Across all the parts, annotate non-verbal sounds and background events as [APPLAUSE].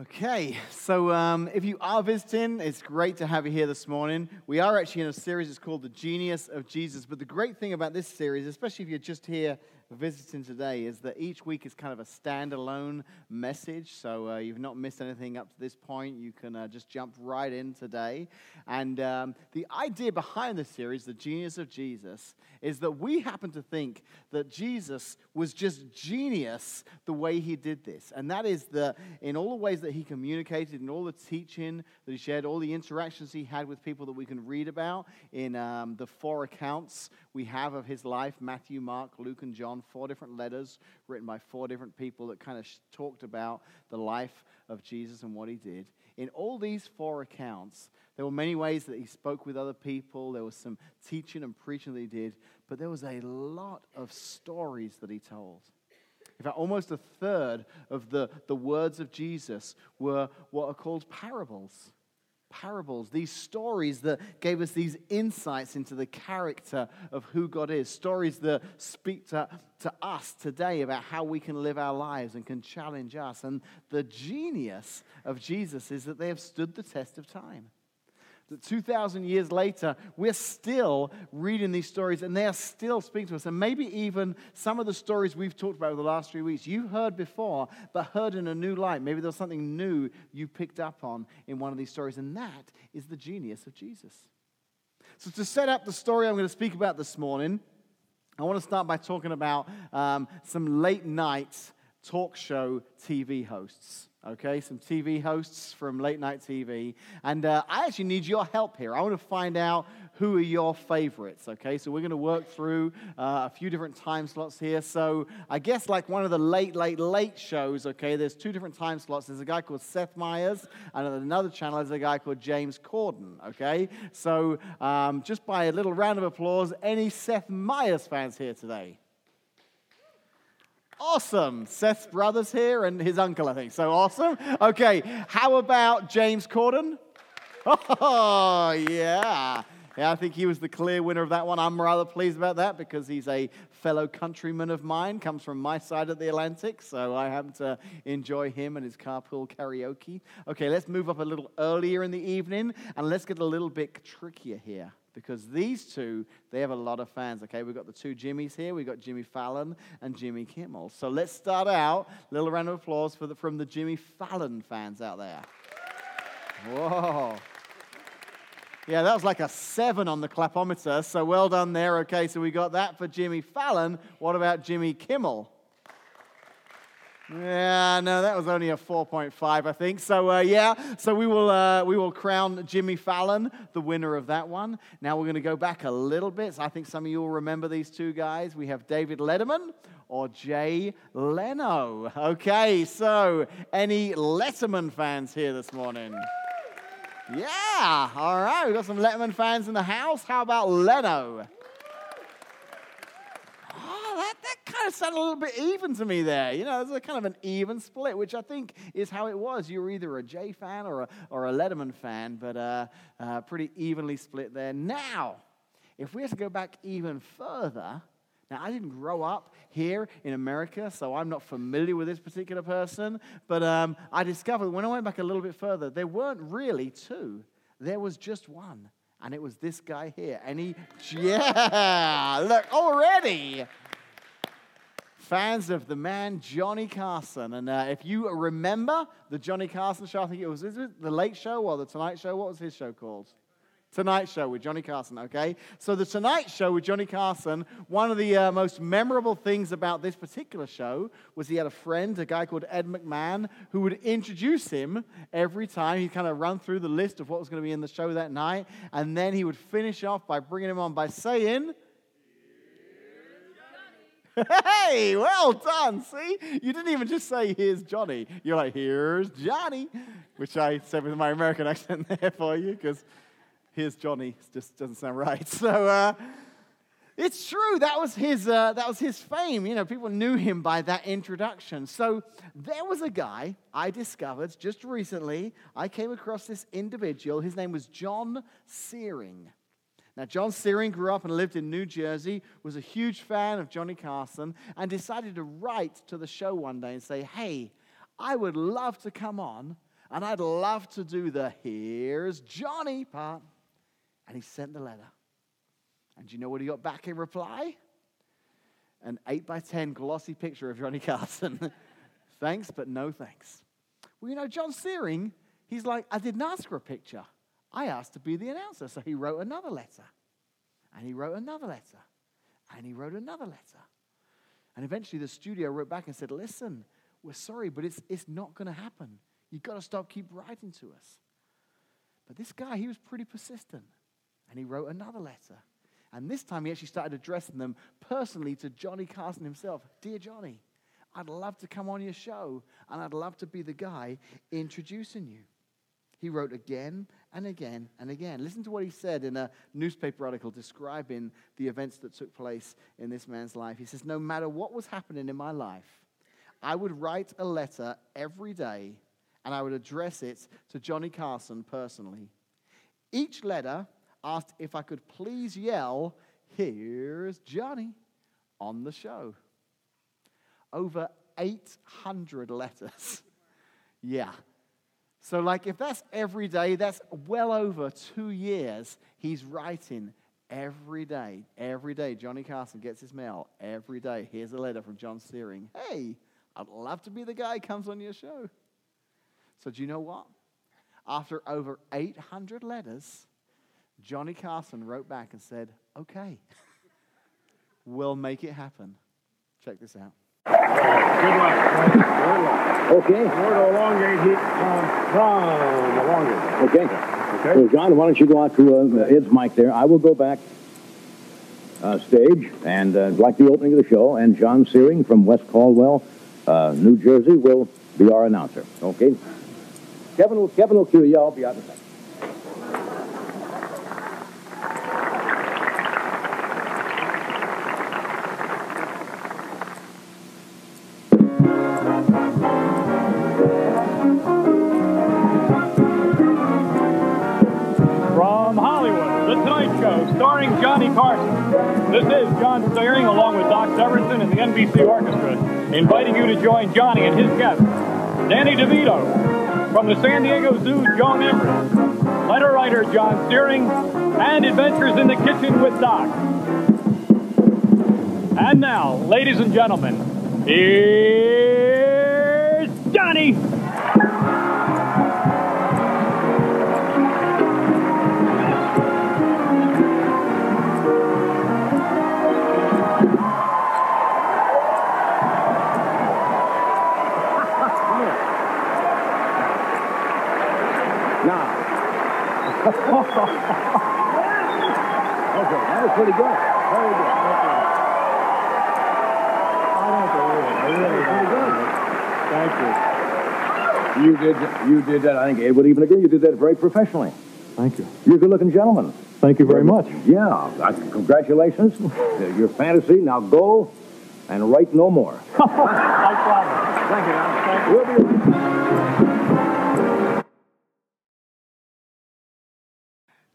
Okay, so um, if you are visiting, it's great to have you here this morning. We are actually in a series, it's called The Genius of Jesus. But the great thing about this series, especially if you're just here visiting today is that each week is kind of a standalone message. So uh, you've not missed anything up to this point. You can uh, just jump right in today. And um, the idea behind the series, The Genius of Jesus, is that we happen to think that Jesus was just genius the way he did this. And that is the, in all the ways that he communicated, in all the teaching that he shared, all the interactions he had with people that we can read about in um, the four accounts we have of his life Matthew, Mark, Luke, and John, four different letters written by four different people that kind of talked about the life of Jesus and what he did. In all these four accounts, there were many ways that he spoke with other people. There was some teaching and preaching that he did, but there was a lot of stories that he told. In fact, almost a third of the, the words of Jesus were what are called parables parables, these stories that gave us these insights into the character of who God is, stories that speak to, to us today about how we can live our lives and can challenge us. And the genius of Jesus is that they have stood the test of time that 2,000 years later, we're still reading these stories and they are still speaking to us. And maybe even some of the stories we've talked about over the last three weeks, you've heard before, but heard in a new light. Maybe there's something new you picked up on in one of these stories. And that is the genius of Jesus. So, to set up the story I'm going to speak about this morning, I want to start by talking about um, some late night talk show TV hosts okay? Some TV hosts from late night TV. And uh, I actually need your help here. I want to find out who are your favorites, okay? So we're going to work through uh, a few different time slots here. So I guess like one of the late, late, late shows, okay, there's two different time slots. There's a guy called Seth Meyers, and another channel there's a guy called James Corden, okay? So um, just by a little round of applause, any Seth Meyers fans here today? Awesome. Seth's brother's here and his uncle, I think. So awesome. Okay, how about James Corden? [LAUGHS] Oh, yeah. Yeah, I think he was the clear winner of that one. I'm rather pleased about that because he's a fellow countryman of mine, comes from my side of the Atlantic, so I happen to enjoy him and his carpool karaoke. Okay, let's move up a little earlier in the evening and let's get a little bit trickier here because these two, they have a lot of fans. Okay, we've got the two Jimmys here. We've got Jimmy Fallon and Jimmy Kimmel. So let's start out. Little round of applause for the, from the Jimmy Fallon fans out there. Whoa. Yeah, that was like a seven on the clapometer. So well done there. Okay, so we got that for Jimmy Fallon. What about Jimmy Kimmel? Yeah, no, that was only a 4.5, I think. So, uh, yeah, so we will, uh, we will crown Jimmy Fallon the winner of that one. Now we're going to go back a little bit. So I think some of you will remember these two guys. We have David Letterman or Jay Leno. Okay, so any Letterman fans here this morning? Yeah, all right, we've got some Letterman fans in the house. How about Leno? That, that kind of sounded a little bit even to me there. You know, there's a kind of an even split, which I think is how it was. You were either a Jay fan or a, or a Letterman fan, but uh, uh, pretty evenly split there. Now, if we have to go back even further, now, I didn't grow up here in America, so I'm not familiar with this particular person, but um, I discovered when I went back a little bit further, there weren't really two, there was just one. And it was this guy here. And he, [LAUGHS] yeah, look, already fans of the man Johnny Carson. And uh, if you remember the Johnny Carson show, I think it was it the Late Show or the Tonight Show. What was his show called? Tonight Show with Johnny Carson, okay? So, the Tonight Show with Johnny Carson, one of the uh, most memorable things about this particular show was he had a friend, a guy called Ed McMahon, who would introduce him every time. He'd kind of run through the list of what was going to be in the show that night, and then he would finish off by bringing him on by saying, Hey, well done. See, you didn't even just say, here's Johnny. You're like, here's Johnny, which I said with my American [LAUGHS] accent there for you because here's Johnny just doesn't sound right. [LAUGHS] So, uh, it's true. That was his. Uh, that was his fame. You know, people knew him by that introduction. So there was a guy I discovered just recently. I came across this individual. His name was John Searing. Now, John Searing grew up and lived in New Jersey, was a huge fan of Johnny Carson, and decided to write to the show one day and say, Hey, I would love to come on And I'd love to do the here's Johnny part. And he sent the letter. And do you know what he got back in reply? An 8 by 10 glossy picture of Johnny Carson. [LAUGHS] thanks, but no thanks. Well, you know, John Searing, he's like, I didn't ask for a picture. I asked to be the announcer. So he wrote another letter. And he wrote another letter. And he wrote another letter. And eventually the studio wrote back and said, Listen, we're sorry, but it's, it's not going to happen. You've got to stop, keep writing to us. But this guy, he was pretty persistent. And he wrote another letter. And this time he actually started addressing them personally to Johnny Carson himself. Dear Johnny, I'd love to come on your show, and I'd love to be the guy introducing you. He wrote again and again and again. Listen to what he said in a newspaper article describing the events that took place in this man's life. He says, No matter what was happening in my life, I would write a letter every day and I would address it to Johnny Carson personally. Each letter asked if I could please yell, Here's Johnny on the show. Over 800 letters. [LAUGHS] yeah. So, like, if that's every day, that's well over two years he's writing every day. Every day, Johnny Carson gets his mail every day. Here's a letter from John Searing. Hey, I'd love to be the guy who comes on your show. So, do you know what? After over 800 letters, Johnny Carson wrote back and said, Okay, [LAUGHS] we'll make it happen. Check this out. Good luck. Good luck. Okay. Word elongate heat. Um, elongate. Okay. Okay. So, John, why don't you go out to uh, Ed's mic there? I will go back uh, stage and uh, like the opening of the show, and John Searing from West Caldwell, uh, New Jersey, will be our announcer. Okay. Kevin will Kevin will cue you. I'll be out in a second. NBC Orchestra, inviting you to join Johnny and his guest, Danny DeVito, from the San Diego Zoo, Joan Everett, letter writer John Searing, and Adventures in the Kitchen with Doc. And now, ladies and gentlemen, here's okay, that was pretty good. Very good. Thank you. You did you did that. I think Ed would even agree. You did that very professionally. Thank you. You're a good-looking gentleman. Thank you very much. Yeah. uh, congratulations. Uh, Your fantasy. Now go and write no more. [LAUGHS] [LAUGHS] No problem. Thank you. Al. We'll be.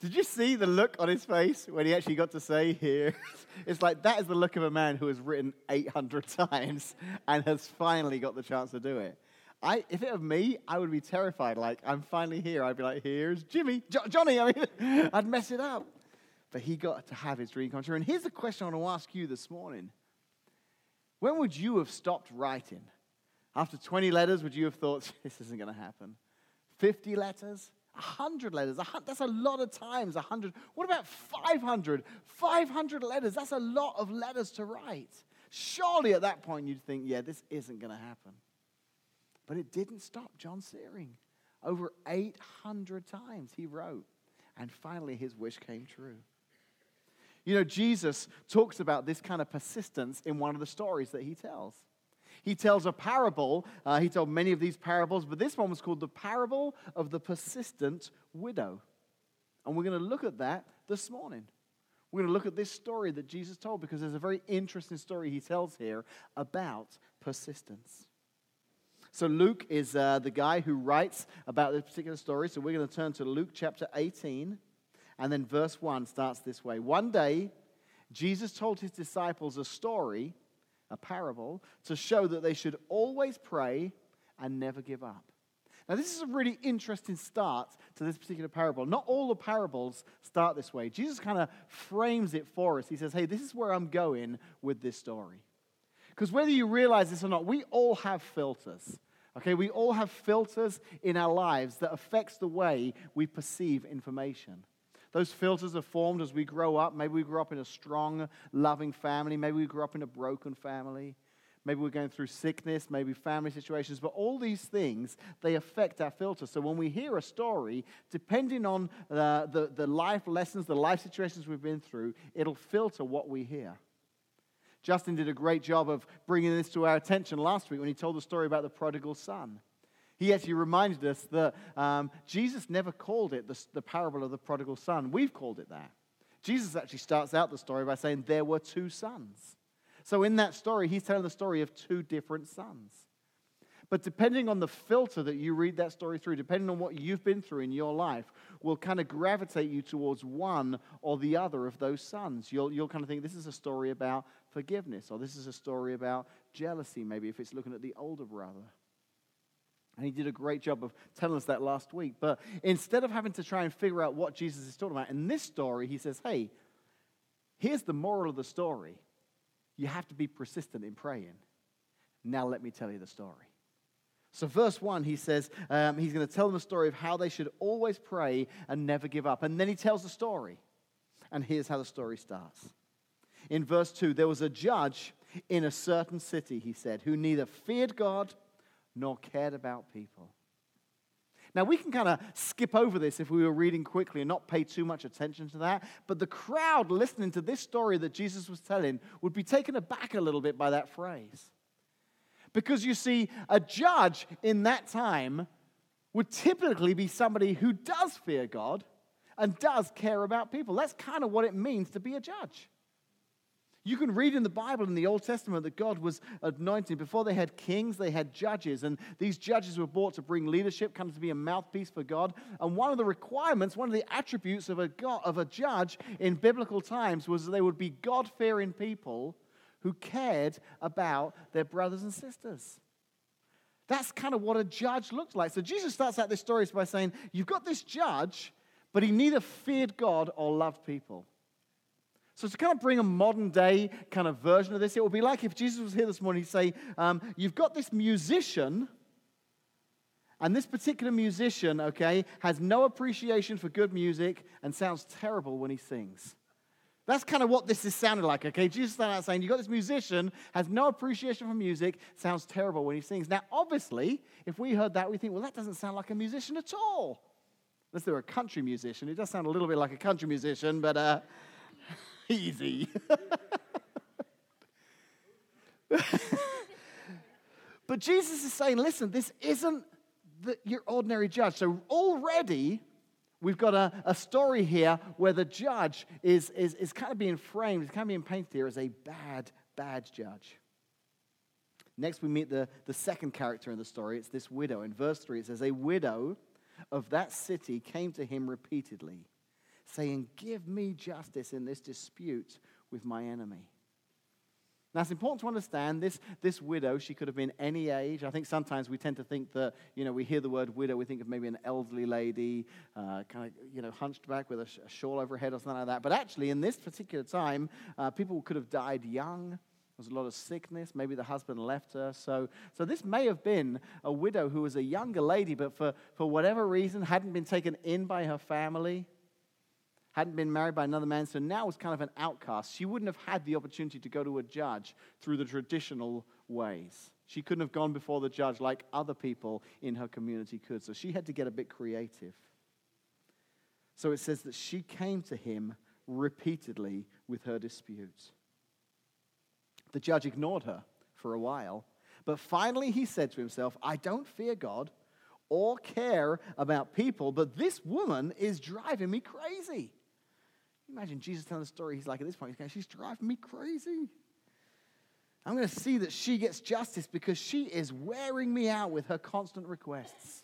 Did you see the look on his face when he actually got to say here? [LAUGHS] It's like that is the look of a man who has written 800 [LAUGHS] times and has finally got the chance to do it. I, if it were me, I would be terrified. Like, I'm finally here. I'd be like, here's Jimmy, jo- Johnny. I mean, [LAUGHS] I'd mess it up. But he got to have his dream come true. And here's the question I want to ask you this morning When would you have stopped writing? After 20 letters, would you have thought, this isn't going to happen? 50 letters? 100 letters. That's a lot of times. 100. What about 500? 500 letters. That's a lot of letters to write. Surely at that point you'd think, yeah, this isn't going to happen. But it didn't stop John Searing. Over 800 times he wrote. And finally his wish came true. You know, Jesus talks about this kind of persistence in one of the stories that he tells. He tells a parable. Uh, he told many of these parables, but this one was called the parable of the persistent widow. And we're going to look at that this morning. We're going to look at this story that Jesus told because there's a very interesting story he tells here about persistence. So, Luke is uh, the guy who writes about this particular story. So, we're going to turn to Luke chapter 18, and then verse 1 starts this way One day, Jesus told his disciples a story, a parable, to show that they should always pray and never give up. Now, this is a really interesting start to this particular parable. Not all the parables start this way. Jesus kind of frames it for us. He says, hey, this is where I'm going with this story. Because whether you realize this or not, we all have filters. Okay, we all have filters in our lives that affects the way we perceive information. Those filters are formed as we grow up. Maybe we grew up in a strong, loving family. Maybe we grew up in a broken family. Maybe we're going through sickness, maybe family situations, but all these things, they affect our filter. So when we hear a story, depending on the, the, the life lessons, the life situations we've been through, it'll filter what we hear. Justin did a great job of bringing this to our attention last week when he told the story about the prodigal son. He actually reminded us that um, Jesus never called it the, the parable of the prodigal son. We've called it that. Jesus actually starts out the story by saying there were two sons. So in that story, he's telling the story of two different sons. But depending on the filter that you read that story through, depending on what you've been through in your life, will kind of gravitate you towards one or the other of those sons. You'll, you'll kind of think this is a story about forgiveness, or this is a story about jealousy, maybe if it's looking at the older brother. And he did a great job of telling us that last week. But instead of having to try and figure out what Jesus is talking about, in this story, he says, hey, here's the moral of the story you have to be persistent in praying. Now, let me tell you the story. So, verse 1, he says um, he's going to tell them a story of how they should always pray and never give up. And then he tells the story. And here's how the story starts. In verse 2, there was a judge in a certain city, he said, who neither feared God nor cared about people. Now, we can kind of skip over this if we were reading quickly and not pay too much attention to that, but the crowd listening to this story that Jesus was telling would be taken aback a little bit by that phrase. Because you see, a judge in that time would typically be somebody who does fear God and does care about people. That's kind of what it means to be a judge. You can read in the Bible in the Old Testament that God was anointing. Before they had kings, they had judges. And these judges were brought to bring leadership, kind of to be a mouthpiece for God. And one of the requirements, one of the attributes of a, God, of a judge in biblical times was that they would be God fearing people who cared about their brothers and sisters. That's kind of what a judge looked like. So Jesus starts out this story by saying, You've got this judge, but he neither feared God or loved people. So to kind of bring a modern day kind of version of this, it would be like if Jesus was here this morning, he'd say, um, You've got this musician, and this particular musician, okay, has no appreciation for good music and sounds terrible when he sings. That's kind of what this is sounding like, okay? Jesus started out saying, You've got this musician, has no appreciation for music, sounds terrible when he sings. Now, obviously, if we heard that, we think, Well, that doesn't sound like a musician at all. Unless they're a country musician. It does sound a little bit like a country musician, but. Uh, easy. but Jesus is saying, listen, this isn't the, your ordinary judge. So already we've got a, a story here where the judge is, is, is kind of being framed, is kind of being painted here as a bad, bad judge. Next, we meet the, the second character in the story. It's this widow. In verse 3, it says, A widow of that city came to him repeatedly saying, Give me justice in this dispute with my enemy. Now, it's important to understand this, this widow, she could have been any age. I think sometimes we tend to think that, you know, we hear the word widow, we think of maybe an elderly lady, uh, kind of, you know, hunched back with a, sh- a, shawl over her head or something like that. But actually, in this particular time, uh, people could have died young. There was a lot of sickness. Maybe the husband left her. So, so this may have been a widow who was a younger lady, but for, for whatever reason hadn't been taken in by her family hadn't been married by another man, so now was kind of an outcast. She wouldn't have had the opportunity to go to a judge through the traditional ways. She couldn't have gone before the judge like other people in her community could, so she had to get a bit creative. So it says that she came to him repeatedly with her disputes. The judge ignored her for a while, but finally he said to himself, I don't fear God or care about people, but this woman is driving me crazy. Imagine Jesus telling the story. He's like, at this point, he's going, she's driving me crazy. I'm going to see that she gets justice because she is wearing me out with her constant requests.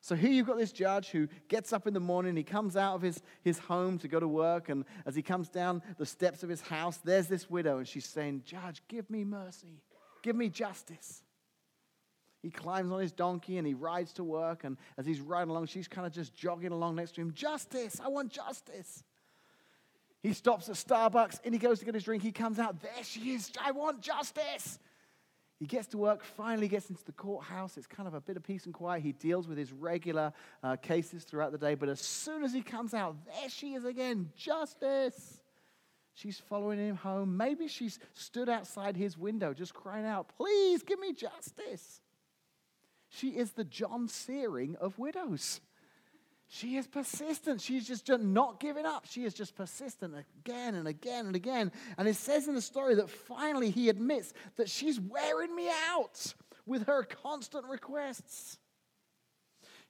So here you've got this judge who gets up in the morning, he comes out of his, his home to go to work, and as he comes down the steps of his house, there's this widow, and she's saying, Judge, give me mercy, give me justice. He climbs on his donkey and he rides to work. And as he's riding along, she's kind of just jogging along next to him. Justice! I want justice. He stops at Starbucks and he goes to get his drink. He comes out. There she is. I want justice. He gets to work, finally gets into the courthouse. It's kind of a bit of peace and quiet. He deals with his regular uh, cases throughout the day. But as soon as he comes out, there she is again. Justice. She's following him home. Maybe she's stood outside his window just crying out, Please give me justice. She is the John Searing of widows. She is persistent. She's just not giving up. She is just persistent again and again and again. And it says in the story that finally he admits that she's wearing me out with her constant requests.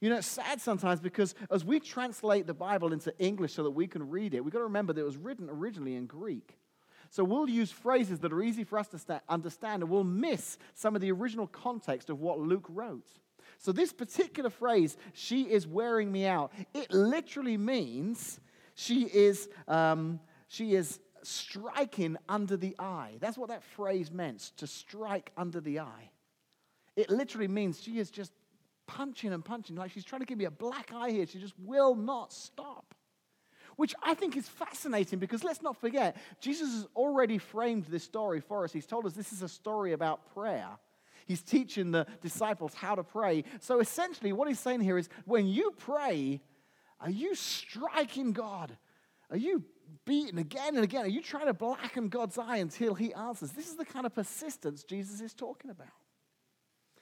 You know, it's sad sometimes because as we translate the Bible into English so that we can read it, we've got to remember that it was written originally in Greek. So we'll use phrases that are easy for us to understand and we'll miss some of the original context of what Luke wrote. So this particular phrase, she is wearing me out, it literally means she is, um, she is striking under the eye. That's what that phrase meant, to strike under the eye. It literally means she is just punching and punching, like she's trying to give me a black eye here. She just will not stop. Which I think is fascinating because let's not forget, Jesus has already framed this story for us. He's told us this is a story about prayer. He's teaching the disciples how to pray. So essentially, what he's saying here is when you pray, are you striking God? Are you beating again and again? Are you trying to blacken God's eye until he answers? This is the kind of persistence Jesus is talking about.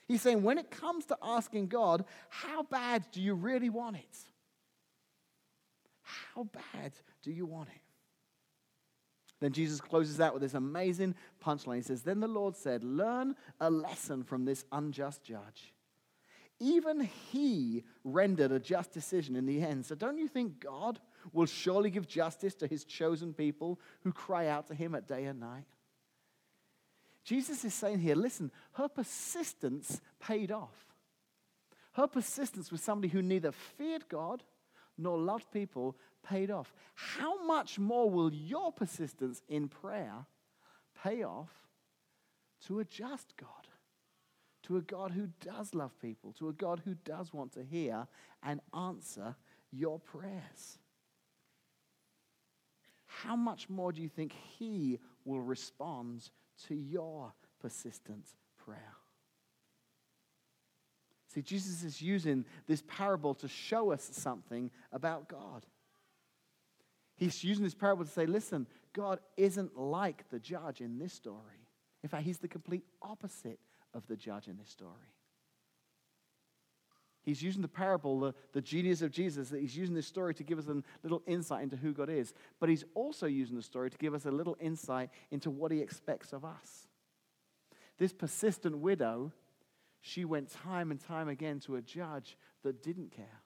He's saying, when it comes to asking God, how bad do you really want it? How bad do you want it? Then Jesus closes out with this amazing punchline. He says, Then the Lord said, Learn a lesson from this unjust judge. Even he rendered a just decision in the end. So don't you think God will surely give justice to his chosen people who cry out to him at day and night? Jesus is saying here, listen, her persistence paid off. Her persistence with somebody who neither feared God nor loved people paid off. How much more will your persistence in prayer pay off to a just God? To a God who does love people, to a God who does want to hear and answer your prayers. How much more do you think He will respond to your persistent prayer. See, Jesus is using this parable to show us something about God. He's using this parable to say, listen, God isn't like the judge in this story. In fact, he's the complete opposite of the judge in this story. He's using the parable, the, the genius of Jesus, that he's using this story to give us a little insight into who God is. But he's also using the story to give us a little insight into what he expects of us. This persistent widow, she went time and time again to a judge that didn't care.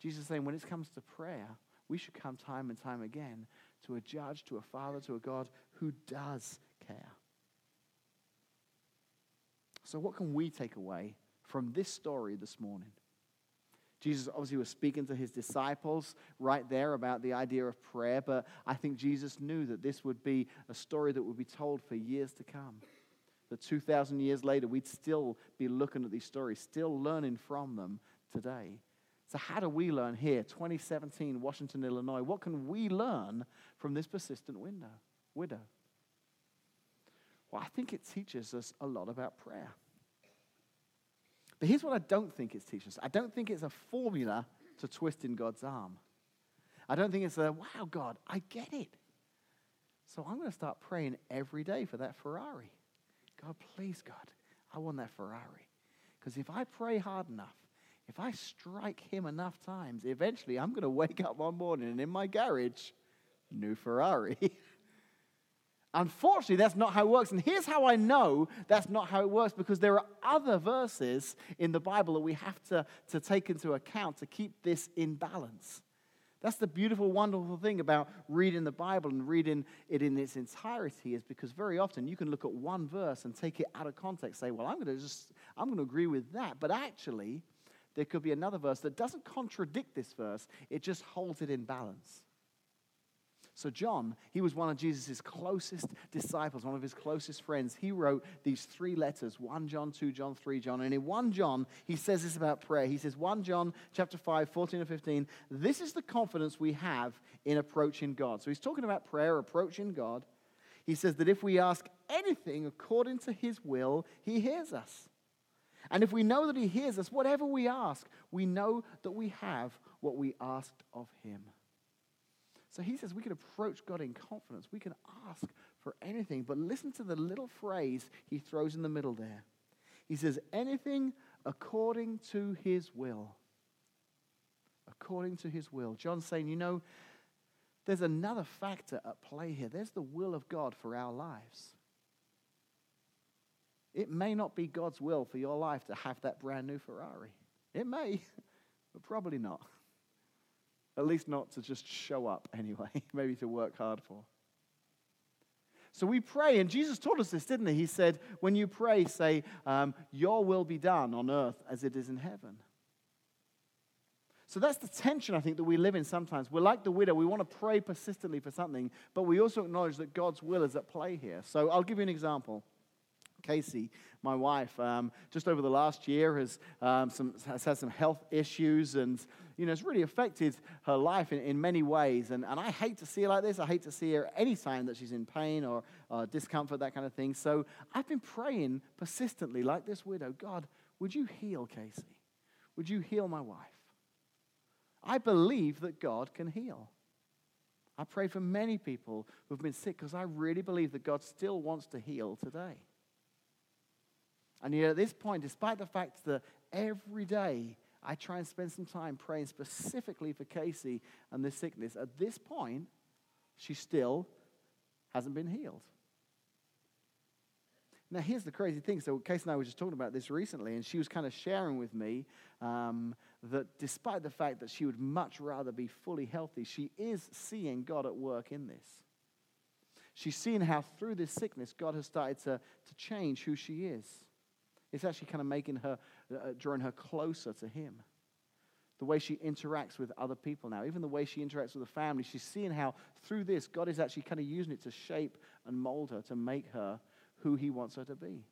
Jesus is saying, when it comes to prayer, we should come time and time again to a judge, to a father, to a God who does care. So, what can we take away from this story this morning? Jesus obviously was speaking to his disciples right there about the idea of prayer, but I think Jesus knew that this would be a story that would be told for years to come. That 2,000 years later, we'd still be looking at these stories, still learning from them today. So, how do we learn here, 2017, Washington, Illinois? What can we learn from this persistent window, widow? Well, I think it teaches us a lot about prayer. But here's what I don't think it's teaching us I don't think it's a formula to twist in God's arm. I don't think it's a, wow, God, I get it. So I'm going to start praying every day for that Ferrari. God, please, God, I want that Ferrari. Because if I pray hard enough, if I strike him enough times, eventually I'm going to wake up one morning and in my garage, new Ferrari. [LAUGHS] Unfortunately, that's not how it works. And here's how I know that's not how it works because there are other verses in the Bible that we have to, to take into account to keep this in balance. That's the beautiful, wonderful thing about reading the Bible and reading it in its entirety is because very often you can look at one verse and take it out of context, say, well, I'm going to just, I'm going to agree with that. But actually, there could be another verse that doesn't contradict this verse, it just holds it in balance. So, John, he was one of Jesus' closest disciples, one of his closest friends. He wrote these three letters 1 John, 2 John, 3 John. And in 1 John, he says this about prayer. He says, 1 John chapter 5, 14 and 15, this is the confidence we have in approaching God. So, he's talking about prayer, approaching God. He says that if we ask anything according to his will, he hears us. And if we know that he hears us, whatever we ask, we know that we have what we asked of him. So he says we can approach God in confidence. We can ask for anything. But listen to the little phrase he throws in the middle there. He says, anything according to his will. According to his will. John's saying, you know, there's another factor at play here. There's the will of God for our lives. It may not be God's will for your life to have that brand new Ferrari. It may, [LAUGHS] but probably not. At least not to just show up [LAUGHS] anyway, maybe to work hard for. So we pray, and Jesus taught us this, didn't he? He said, when you pray, say, um, Your will be done on earth as it is in heaven. So that's the tension I think that we live in sometimes. We're like the widow. We want to pray persistently for something, but we also acknowledge that God's will is at play here. So I'll give you an example. Casey, my wife, um, just over the last year has, um, some, has had some health issues and, you know, it's really affected her life in, in many ways. And, and I hate to see her like this. I hate to see her any time that she's in pain or uh, discomfort, that kind of thing. So I've been praying persistently, like this widow God, would you heal Casey? Would you heal my wife? I believe that God can heal. I pray for many people who've been sick because I really believe that God still wants to heal today. And yet, at this point, despite the fact that every day I try and spend some time praying specifically for Casey and this sickness, at this point, she still hasn't been healed. Now, here's the crazy thing. So, Casey and I were just talking about this recently, and she was kind of sharing with me um, that despite the fact that she would much rather be fully healthy, she is seeing God at work in this. She's seen how through this sickness, God has started to, to change who she is. It's actually kind of making her, uh, drawing her closer to Him. The way she interacts with other people now, even the way she interacts with the family, she's seeing how through this, God is actually kind of using it to shape and mold her to make her who He wants her to be.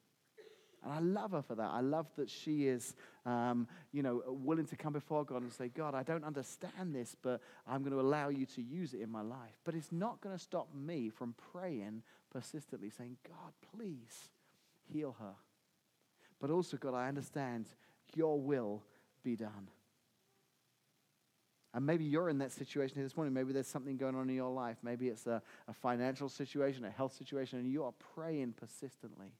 And I love her for that. I love that she is, um, you know, willing to come before God and say, God, I don't understand this, but I'm going to allow you to use it in my life. But it's not going to stop me from praying persistently, saying, God, please heal her. But also, God, I understand your will be done. And maybe you're in that situation here this morning. Maybe there's something going on in your life. Maybe it's a, a financial situation, a health situation, and you are praying persistently.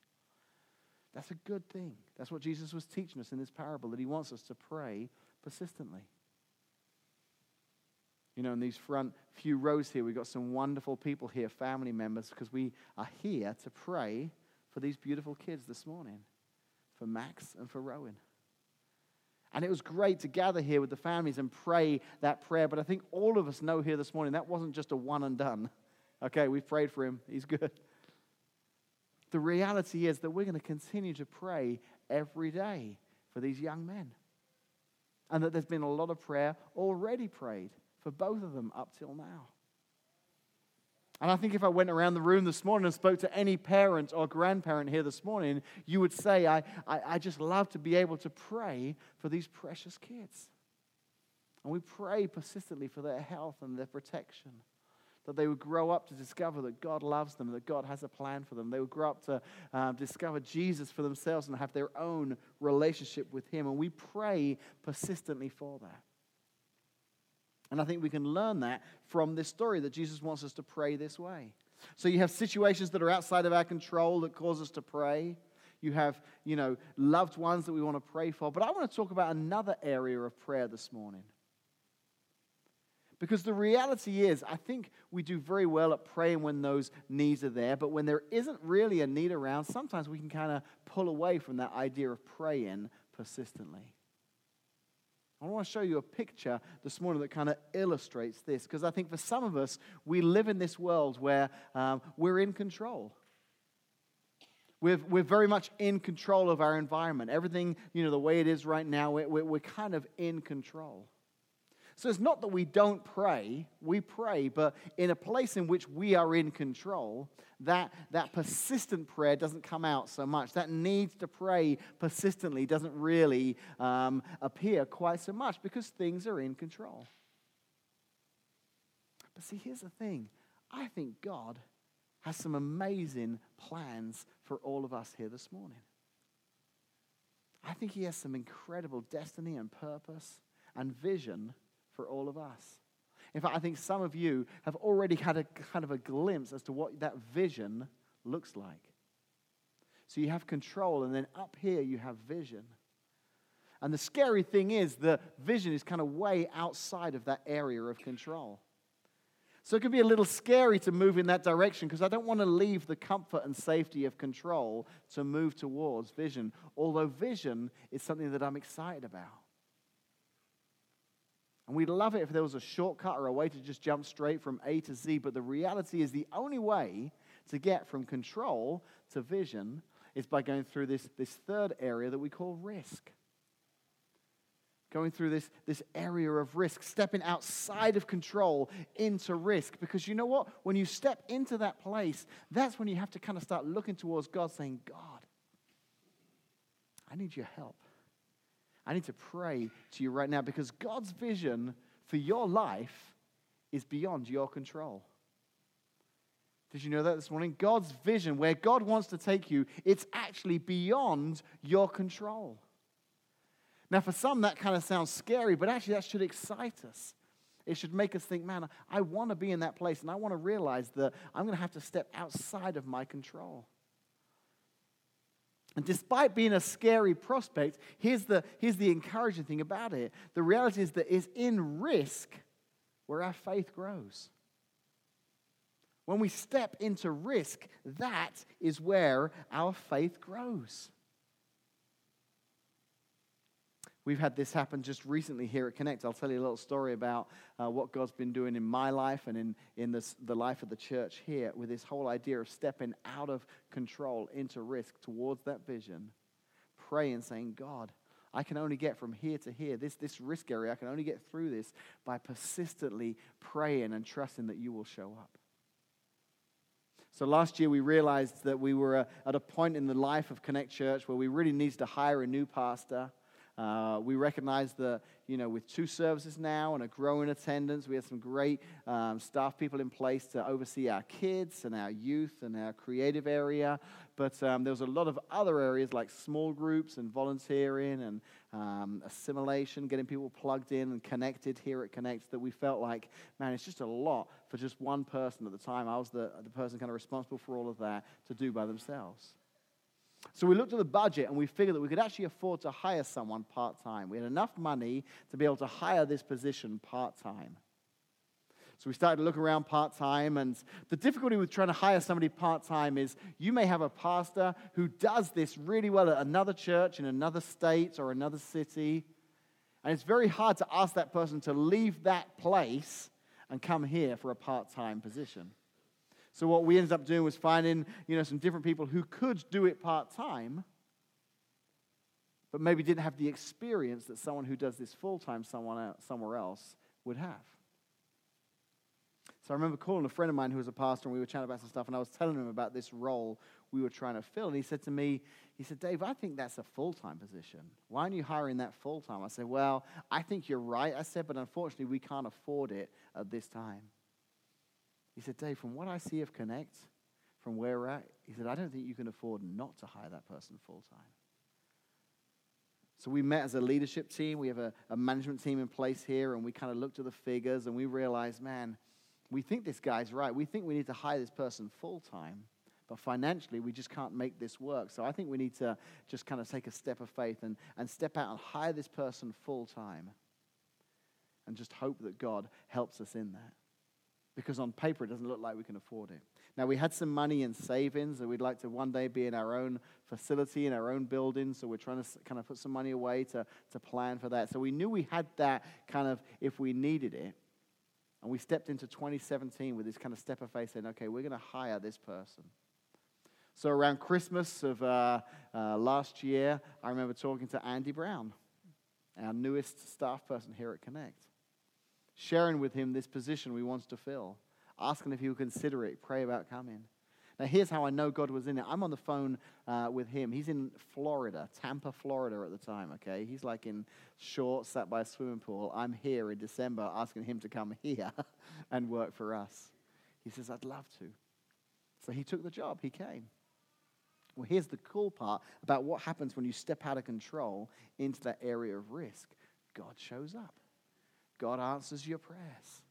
That's a good thing. That's what Jesus was teaching us in this parable, that he wants us to pray persistently. You know, in these front few rows here, we've got some wonderful people here, family members, because we are here to pray for these beautiful kids this morning for Max and for Rowan. And it was great to gather here with the families and pray that prayer. But I think all of us know here this morning that wasn't just a one and done. Okay, we've prayed for him, he's good. The reality is that we're going to continue to pray every day for these young men. And that there's been a lot of prayer already prayed for both of them up till now. And I think if I went around the room this morning and spoke to any parent or grandparent here this morning, you would say, I, I, I, just love to be able to pray for these precious kids. And we pray persistently for their health and their protection. That they would grow up to discover that God loves them, that God has a plan for them. They would grow up to uh, discover Jesus for themselves and have their own relationship with Him. And we pray persistently for that. And I think we can learn that from this story that Jesus wants us to pray this way. So you have situations that are outside of our control that cause us to pray. You have, you know, loved ones that we want to pray for. But I want to talk about another area of prayer this morning. Because the reality is, I think we do very well at praying when those needs are there, but when there isn't really a need around, sometimes we can kind of pull away from that idea of praying persistently. I want to show you a picture this morning that kind of illustrates this because I think for some of us, we live in this world where um, we're in control. We're, we're very much in control of our environment. Everything, you know, the way it is right now, we're, we're kind of in control. So it's not that we don't pray, we pray, but in a place in which we are in control, that, that persistent prayer doesn't come out so much. That needs to pray persistently doesn't really um, appear quite so much because things are in control. But see, here's the thing I think God has some amazing plans for all of us here this morning. I think He has some incredible destiny and purpose and vision for all of us. In fact, I think some of you have already had a kind of a glimpse as to what that vision looks like. So you have control, and then up here you have vision. And the scary thing is, the vision is kind of way outside of that area of control. So it can be a little scary to move in that direction because I don't want to leave the comfort and safety of control to move towards vision, although vision is something that I'm excited about. And we'd love it if there was a shortcut or a way to just jump straight from A to Z, but the reality is the only way to get from control to vision is by going through this, this third area that we call risk. Going through this, this area of risk, stepping outside of control into risk. Because you know what? When you step into that place, that's when you have to kind of start looking towards God, saying, God, I need your help. I need to pray to you right now because God's vision for your life is beyond your control. Did you know that this morning? God's vision, where God wants to take you, it's actually beyond your control. Now, for some, that kind of sounds scary, but actually, that should excite us. It should make us think, man, I want to be in that place, and I want to realize that I'm going to have to step outside of my control. And despite being a scary prospect, here's the, here's the encouraging thing about it. The reality is that it's in risk where our faith grows. When we step into risk, that is where our faith grows. We've had this happen just recently here at Connect. I'll tell you a little story about uh, what God's been doing in my life and in, in this, the life of the church here with this whole idea of stepping out of control into risk towards that vision, praying, saying, God, I can only get from here to here, this, this risk area, I can only get through this by persistently praying and trusting that you will show up. So last year we realized that we were uh, at a point in the life of Connect Church where we really needed to hire a new pastor. Uh, we recognize that, you know, with two services now and a growing attendance, we have some great um, staff people in place to oversee our kids and our youth and our creative area. But um, there was a lot of other areas like small groups and volunteering and um, assimilation, getting people plugged in and connected here at Connect that we felt like, man, it's just a lot for just one person at the time. I was the, the person kind of responsible for all of that to do by themselves. So we looked at the budget and we figured that we could actually afford to hire someone part time. We had enough money to be able to hire this position part time. So we started to look around part time, and the difficulty with trying to hire somebody part time is you may have a pastor who does this really well at another church in another state or another city, and it's very hard to ask that person to leave that place and come here for a part time position. So what we ended up doing was finding, you know, some different people who could do it part-time, but maybe didn't have the experience that someone who does this full-time somewhere else would have. So I remember calling a friend of mine who was a pastor, and we were chatting about some stuff, and I was telling him about this role we were trying to fill. And he said to me, he said, Dave, I think that's a full time position. Why aren't you hiring that full time? I said, Well, I think you're right. I said, but unfortunately, we can't afford it at this time. He said, Dave, from what I see of Connect, from where we're at, he said, I don't think you can afford not to hire that person full time. So we met as a leadership team. We have a, a management team in place here, and we kind of looked at the figures and we realized, man, we think this guy's right. We think we need to hire this person full time, but financially, we just can't make this work. So I think we need to just kind of take a step of faith and, and step out and hire this person full time and just hope that God helps us in that because on paper it doesn't look like we can afford it. Now, we had some money in savings that we'd like to one day be in our own facility, in our own building, so we're trying to kind of put some money away to, to plan for that. So we knew we had that kind of if we needed it. And we stepped into 2017 with this kind of step of faith saying, okay, we're going to hire this person. So around Christmas of uh, uh, last year, I remember talking to Andy Brown, our newest staff person here at Connect. Sharing with him this position we want to fill, asking if he would consider it, pray about coming. Now, here's how I know God was in it. I'm on the phone uh, with him. He's in Florida, Tampa, Florida at the time, okay? He's like in shorts, sat by a swimming pool. I'm here in December asking him to come [LAUGHS] here and work for us. He says, I'd love to. So he took the job, he came. Well, here's the cool part about what happens when you step out of control into that area of risk God shows up, God answers your prayers.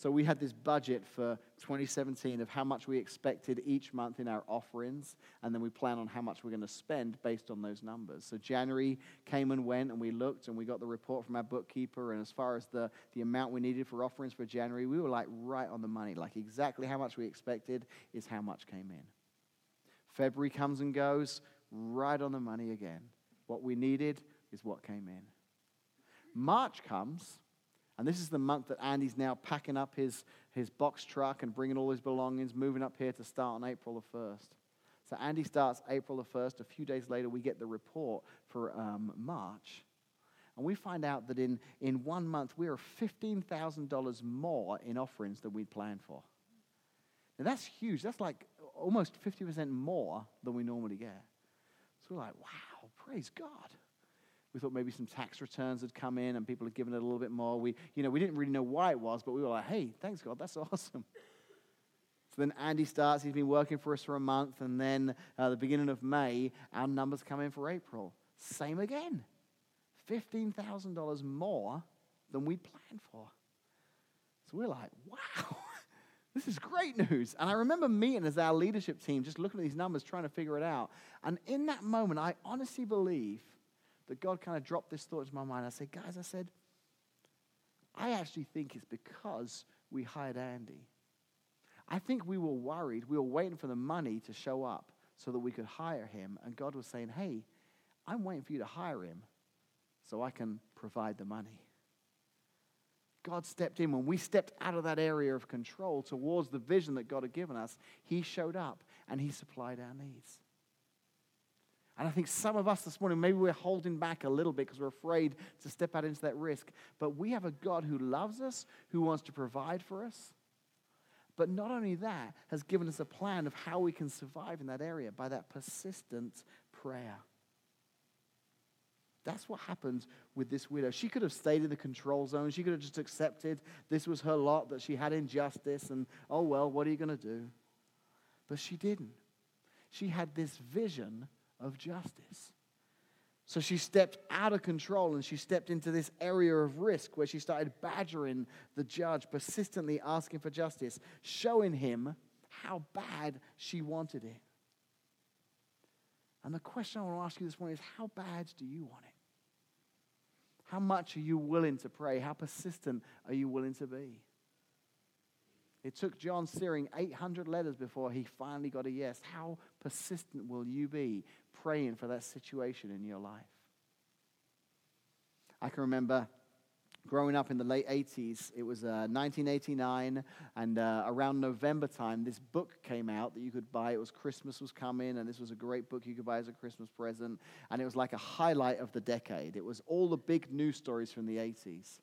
So we had this budget for 2017 of how much we expected each month in our offerings, and then we plan on how much we're going to spend based on those numbers. So January came and went, and we looked, and we got the report from our bookkeeper, and as far as the, the amount we needed for offerings for January, we were like right on the money. Like exactly how much we expected is how much came in. February comes and goes, right on the money again. What we needed is what came in. March comes, and this is the month that Andy's now packing up his, his box truck and bringing all his belongings, moving up here to start on April the 1st. So Andy starts April the 1st. A few days later, we get the report for um, March. And we find out that in, in one month, we are $15,000 more in offerings than we'd planned for. Now, that's huge. That's like almost 50% more than we normally get. So we're like, wow, praise God. We thought maybe some tax returns had come in and people had given it a little bit more. We, you know, we didn't really know why it was, but we were like, hey, thanks God, that's [LAUGHS] awesome. So then Andy starts. He's been working for us for a month, and then uh, the beginning of May, our numbers come in for April. Same again, fifteen thousand dollars more than we planned for. So we're like, wow, [LAUGHS] this is great news. And I remember meeting as our leadership team, just looking at these numbers, trying to figure it out. And in that moment, I honestly believe that God kind of dropped this thought into my mind. I said, guys, I said, I actually think it's because we hired Andy. I think we were worried. We were waiting for the money to show up so that we could hire him. And God was saying, hey, I'm waiting for you to hire him so I can provide the money. God stepped in. When we stepped out of that area of control towards the vision that God had given us, He showed up and He supplied our needs. And I think some of us this morning, maybe we're holding back a little bit because we're afraid to step out into that risk. But we have a God who loves us, who wants to provide for us. But not only that, has given us a plan of how we can survive in that area by that persistent prayer. That's what happens with this widow. She could have stayed in the control zone. She could have just accepted this was her lot, that she had injustice, and oh well, what are you going to do? But she didn't. She had this vision of justice. So she stepped out of control and she stepped into this area of risk where she started badgering the judge, persistently asking for justice, showing him how bad she wanted it. And the question I want to ask you this morning is how bad do you want it? How much are you willing to pray? How persistent are you willing to be? It took John Searing 800 letters before he finally got a yes. How persistent will you be praying for that situation in your life. I can remember growing up in the late 80s, it was uh, 1989, and uh, around November time, this book came out that you could buy. It was Christmas was coming, and this was a great book you could buy as a Christmas present. And it was like a highlight of the decade. It was all the big news stories from the 80s.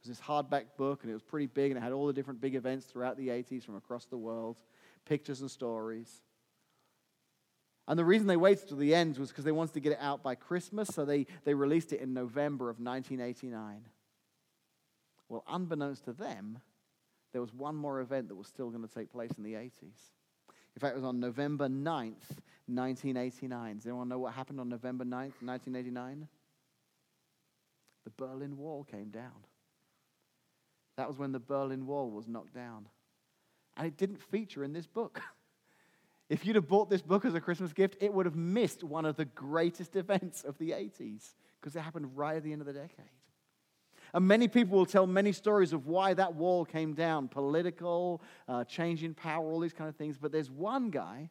It was this hardback book, and it was pretty big, and it had all the different big events throughout the 80s from across the world, pictures and stories. And the reason they waited till the end was because they wanted to get it out by Christmas, so they, they released it in November of 1989. Well, unbeknownst to them, there was one more event that was still going to take place in the 80s. In fact, it was on November 9th, 1989. Does anyone know what happened on November 9th, 1989? The Berlin Wall came down. That was when the Berlin Wall was knocked down. And it didn't feature in this book. [LAUGHS] If you'd have bought this book as a Christmas gift, it would have missed one of the greatest [LAUGHS] events of the 80s because it happened right at the end of the decade. And many people will tell many stories of why that wall came down political, uh, change in power, all these kind of things. But there's one guy,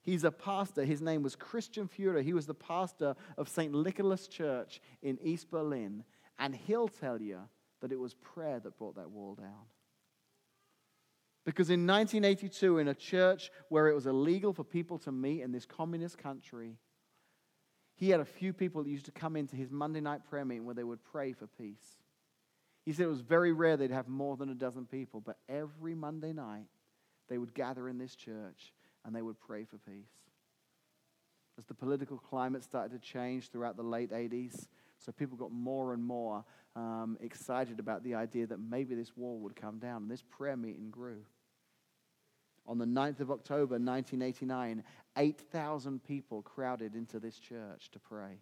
he's a pastor. His name was Christian Führer. He was the pastor of St. Nicholas Church in East Berlin. And he'll tell you that it was prayer that brought that wall down. Because in 1982, in a church where it was illegal for people to meet in this communist country, he had a few people that used to come into his Monday night prayer meeting where they would pray for peace. He said it was very rare they'd have more than a dozen people, but every Monday night they would gather in this church and they would pray for peace. As the political climate started to change throughout the late 80s, so people got more and more um, excited about the idea that maybe this wall would come down, and this prayer meeting grew. On the 9th of October 1989, 8,000 people crowded into this church to pray.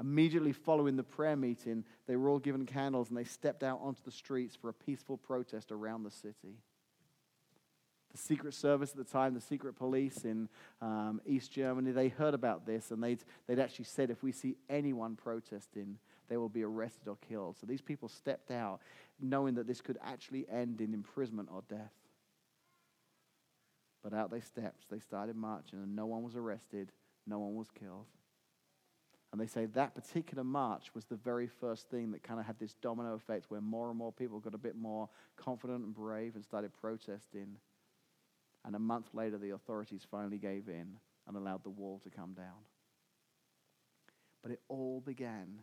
Immediately following the prayer meeting, they were all given candles and they stepped out onto the streets for a peaceful protest around the city. The Secret Service at the time, the secret police in um, East Germany, they heard about this and they'd, they'd actually said if we see anyone protesting, they will be arrested or killed. So these people stepped out knowing that this could actually end in imprisonment or death. But out they stepped, they started marching, and no one was arrested, no one was killed. And they say that particular march was the very first thing that kind of had this domino effect where more and more people got a bit more confident and brave and started protesting. And a month later, the authorities finally gave in and allowed the wall to come down. But it all began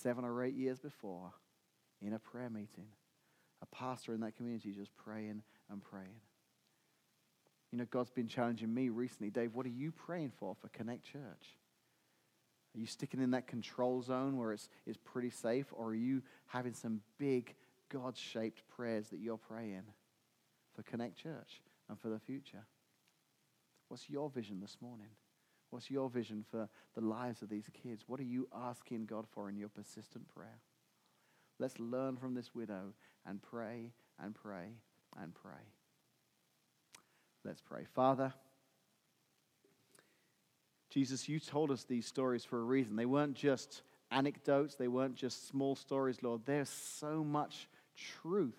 seven or eight years before in a prayer meeting. A pastor in that community just praying and praying. You know, God's been challenging me recently. Dave, what are you praying for for Connect Church? Are you sticking in that control zone where it's, it's pretty safe, or are you having some big God shaped prayers that you're praying for Connect Church and for the future? What's your vision this morning? What's your vision for the lives of these kids? What are you asking God for in your persistent prayer? Let's learn from this widow and pray and pray and pray. Let's pray. Father, Jesus, you told us these stories for a reason. They weren't just anecdotes, they weren't just small stories, Lord. There's so much truth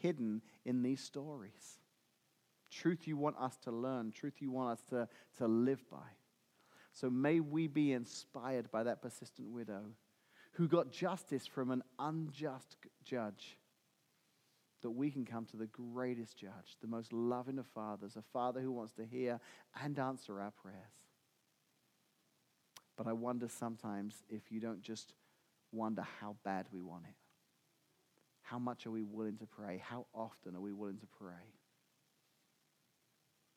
hidden in these stories. Truth you want us to learn, truth you want us to, to live by. So may we be inspired by that persistent widow who got justice from an unjust judge. That we can come to the greatest judge, the most loving of fathers, a father who wants to hear and answer our prayers. But I wonder sometimes if you don't just wonder how bad we want it. How much are we willing to pray? How often are we willing to pray?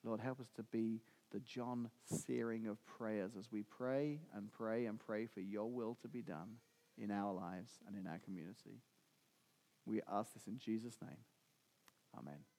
Lord, help us to be the John Searing of prayers as we pray and pray and pray for your will to be done in our lives and in our community. We ask this in Jesus' name. Amen.